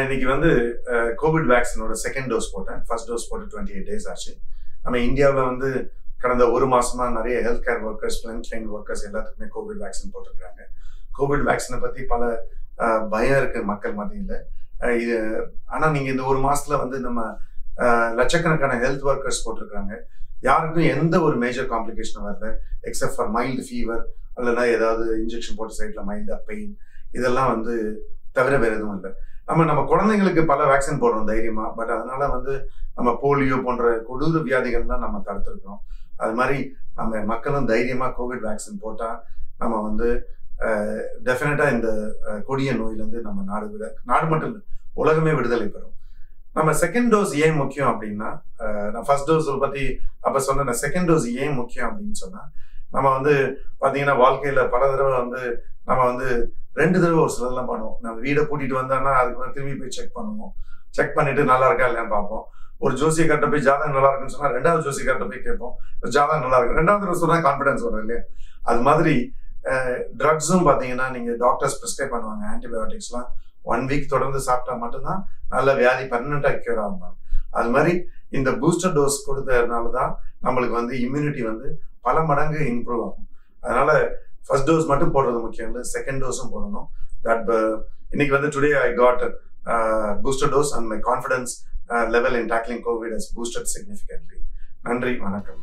நான் இன்னைக்கு வந்து கோவிட் வேக்சினோட செகண்ட் டோஸ் போட்டேன். ஃபர்ஸ்ட் டோஸ் போட்டு டுவெண்ட்டி எயிட் டேஸ் ஆச்சு. நம்ம இந்தியாவில் வந்து கடந்த ஒரு மாசமா நிறைய health care workers front line workers எல்லாத்துக்குமே கோவிட் வேக்சின் போட்டிருக்காங்க கோவிட் வேக்சினை பத்தி பல பயம் இருக்கு மக்கள் மத்தியில். இது ஆனா நீங்க இந்த ஒரு மாசத்துல வந்து நம்ம லட்சக்கணக்கான ஹெல்த் ஒர்க்கர்ஸ் போட்டிருக்காங்க யாருக்கும் எந்த ஒரு மேஜர் காம்ப்ளிகேஷனும் வரல எக்ஸப்ட் ஃபார் மைல்டு ஃபீவர் அல்லனா ஏதாவது இன்ஜெக்ஷன் போட்ட சைட்ல மைல்டா பெயின் இதெல்லாம் வந்து தவிர வேற எதுவும் இல்லை. நம்ம நம்ம குழந்தைங்களுக்கு பல வேக்சின் போடுறோம் தைரியமா. பட் அதனால வந்து நம்ம போலியோ போன்ற கொடூர வியாதிகள்லாம் நம்ம தடுத்துருக்கோம் அது மாதிரி நம்ம மக்களும் தைரியமா கோவிட் வேக்சின் போட்டா நம்ம வந்து டெஃபினட்டா இந்த கொடிய நோயிலேருந்து நம்ம நாடு விட நாடு மட்டும் இல்லை உலகமே விடுதலை பெறும். நம்ம செகண்ட் டோஸ் ஏன் முக்கியம் அப்படின்னா நான் ஃபர்ஸ்ட் டோஸ் பத்தி அப்ப சொன்ன செகண்ட் டோஸ் ஏன் முக்கியம் அப்படின்னு சொன்னா நம்ம வந்து பாத்தீங்கன்னா வாழ்க்கையில பல தடவை வந்து நம்ம வந்து ரெண்டு தடவை ஒரு சிலர்லாம் பண்ணுவோம். நம்ம வீடை கூட்டிகிட்டு வந்தோம்னா அதுக்கு திரும்பி போய் செக் பண்ணுவோம். செக் பண்ணிட்டு நல்லா இருக்கா இல்லையான்னு பார்ப்போம். ஒரு ஜோசியக்கார்ட்ட போய் ஜாதகம் நல்லா இருக்குன்னு சொன்னா ரெண்டாவது ஜோசியக்கார்ட்ட போய் கேட்போம். ஜாதகம் நல்லா இருக்கு. ரெண்டாவது தடவை சொன்னா கான்ஃபிடன்ஸ் வரும் இல்லையா? அது மாதிரி ட்ரக்ஸும் பார்த்தீங்கன்னா நீங்க டாக்டர்ஸ் ப்ரிஸ்கிரைப் பண்ணுவாங்க. ஆன்டிபயோட்டிக்ஸ்லாம் ஒன் வீக் தொடர்ந்து சாப்பிட்டா மட்டும்தான் நல்ல வியாதி பர்மனண்டா கியூர் ஆகும் அது மாதிரி இந்த பூஸ்டர் டோஸ் கொடுத்ததுனால தான் நம்மளுக்கு வந்து இம்யூனிட்டி வந்து பல மடங்கு இம்ப்ரூவ் ஆகும். அதனால ஃபர்ஸ்ட் டோஸ் மட்டும் போடுறது முக்கியம் இல்லை செகண்ட் டோஸும் போடணும். தட் uh, இன்னைக்கு வந்து today I got booster dose and my confidence level in tackling Covid has boosted significantly நன்றி வணக்கம்.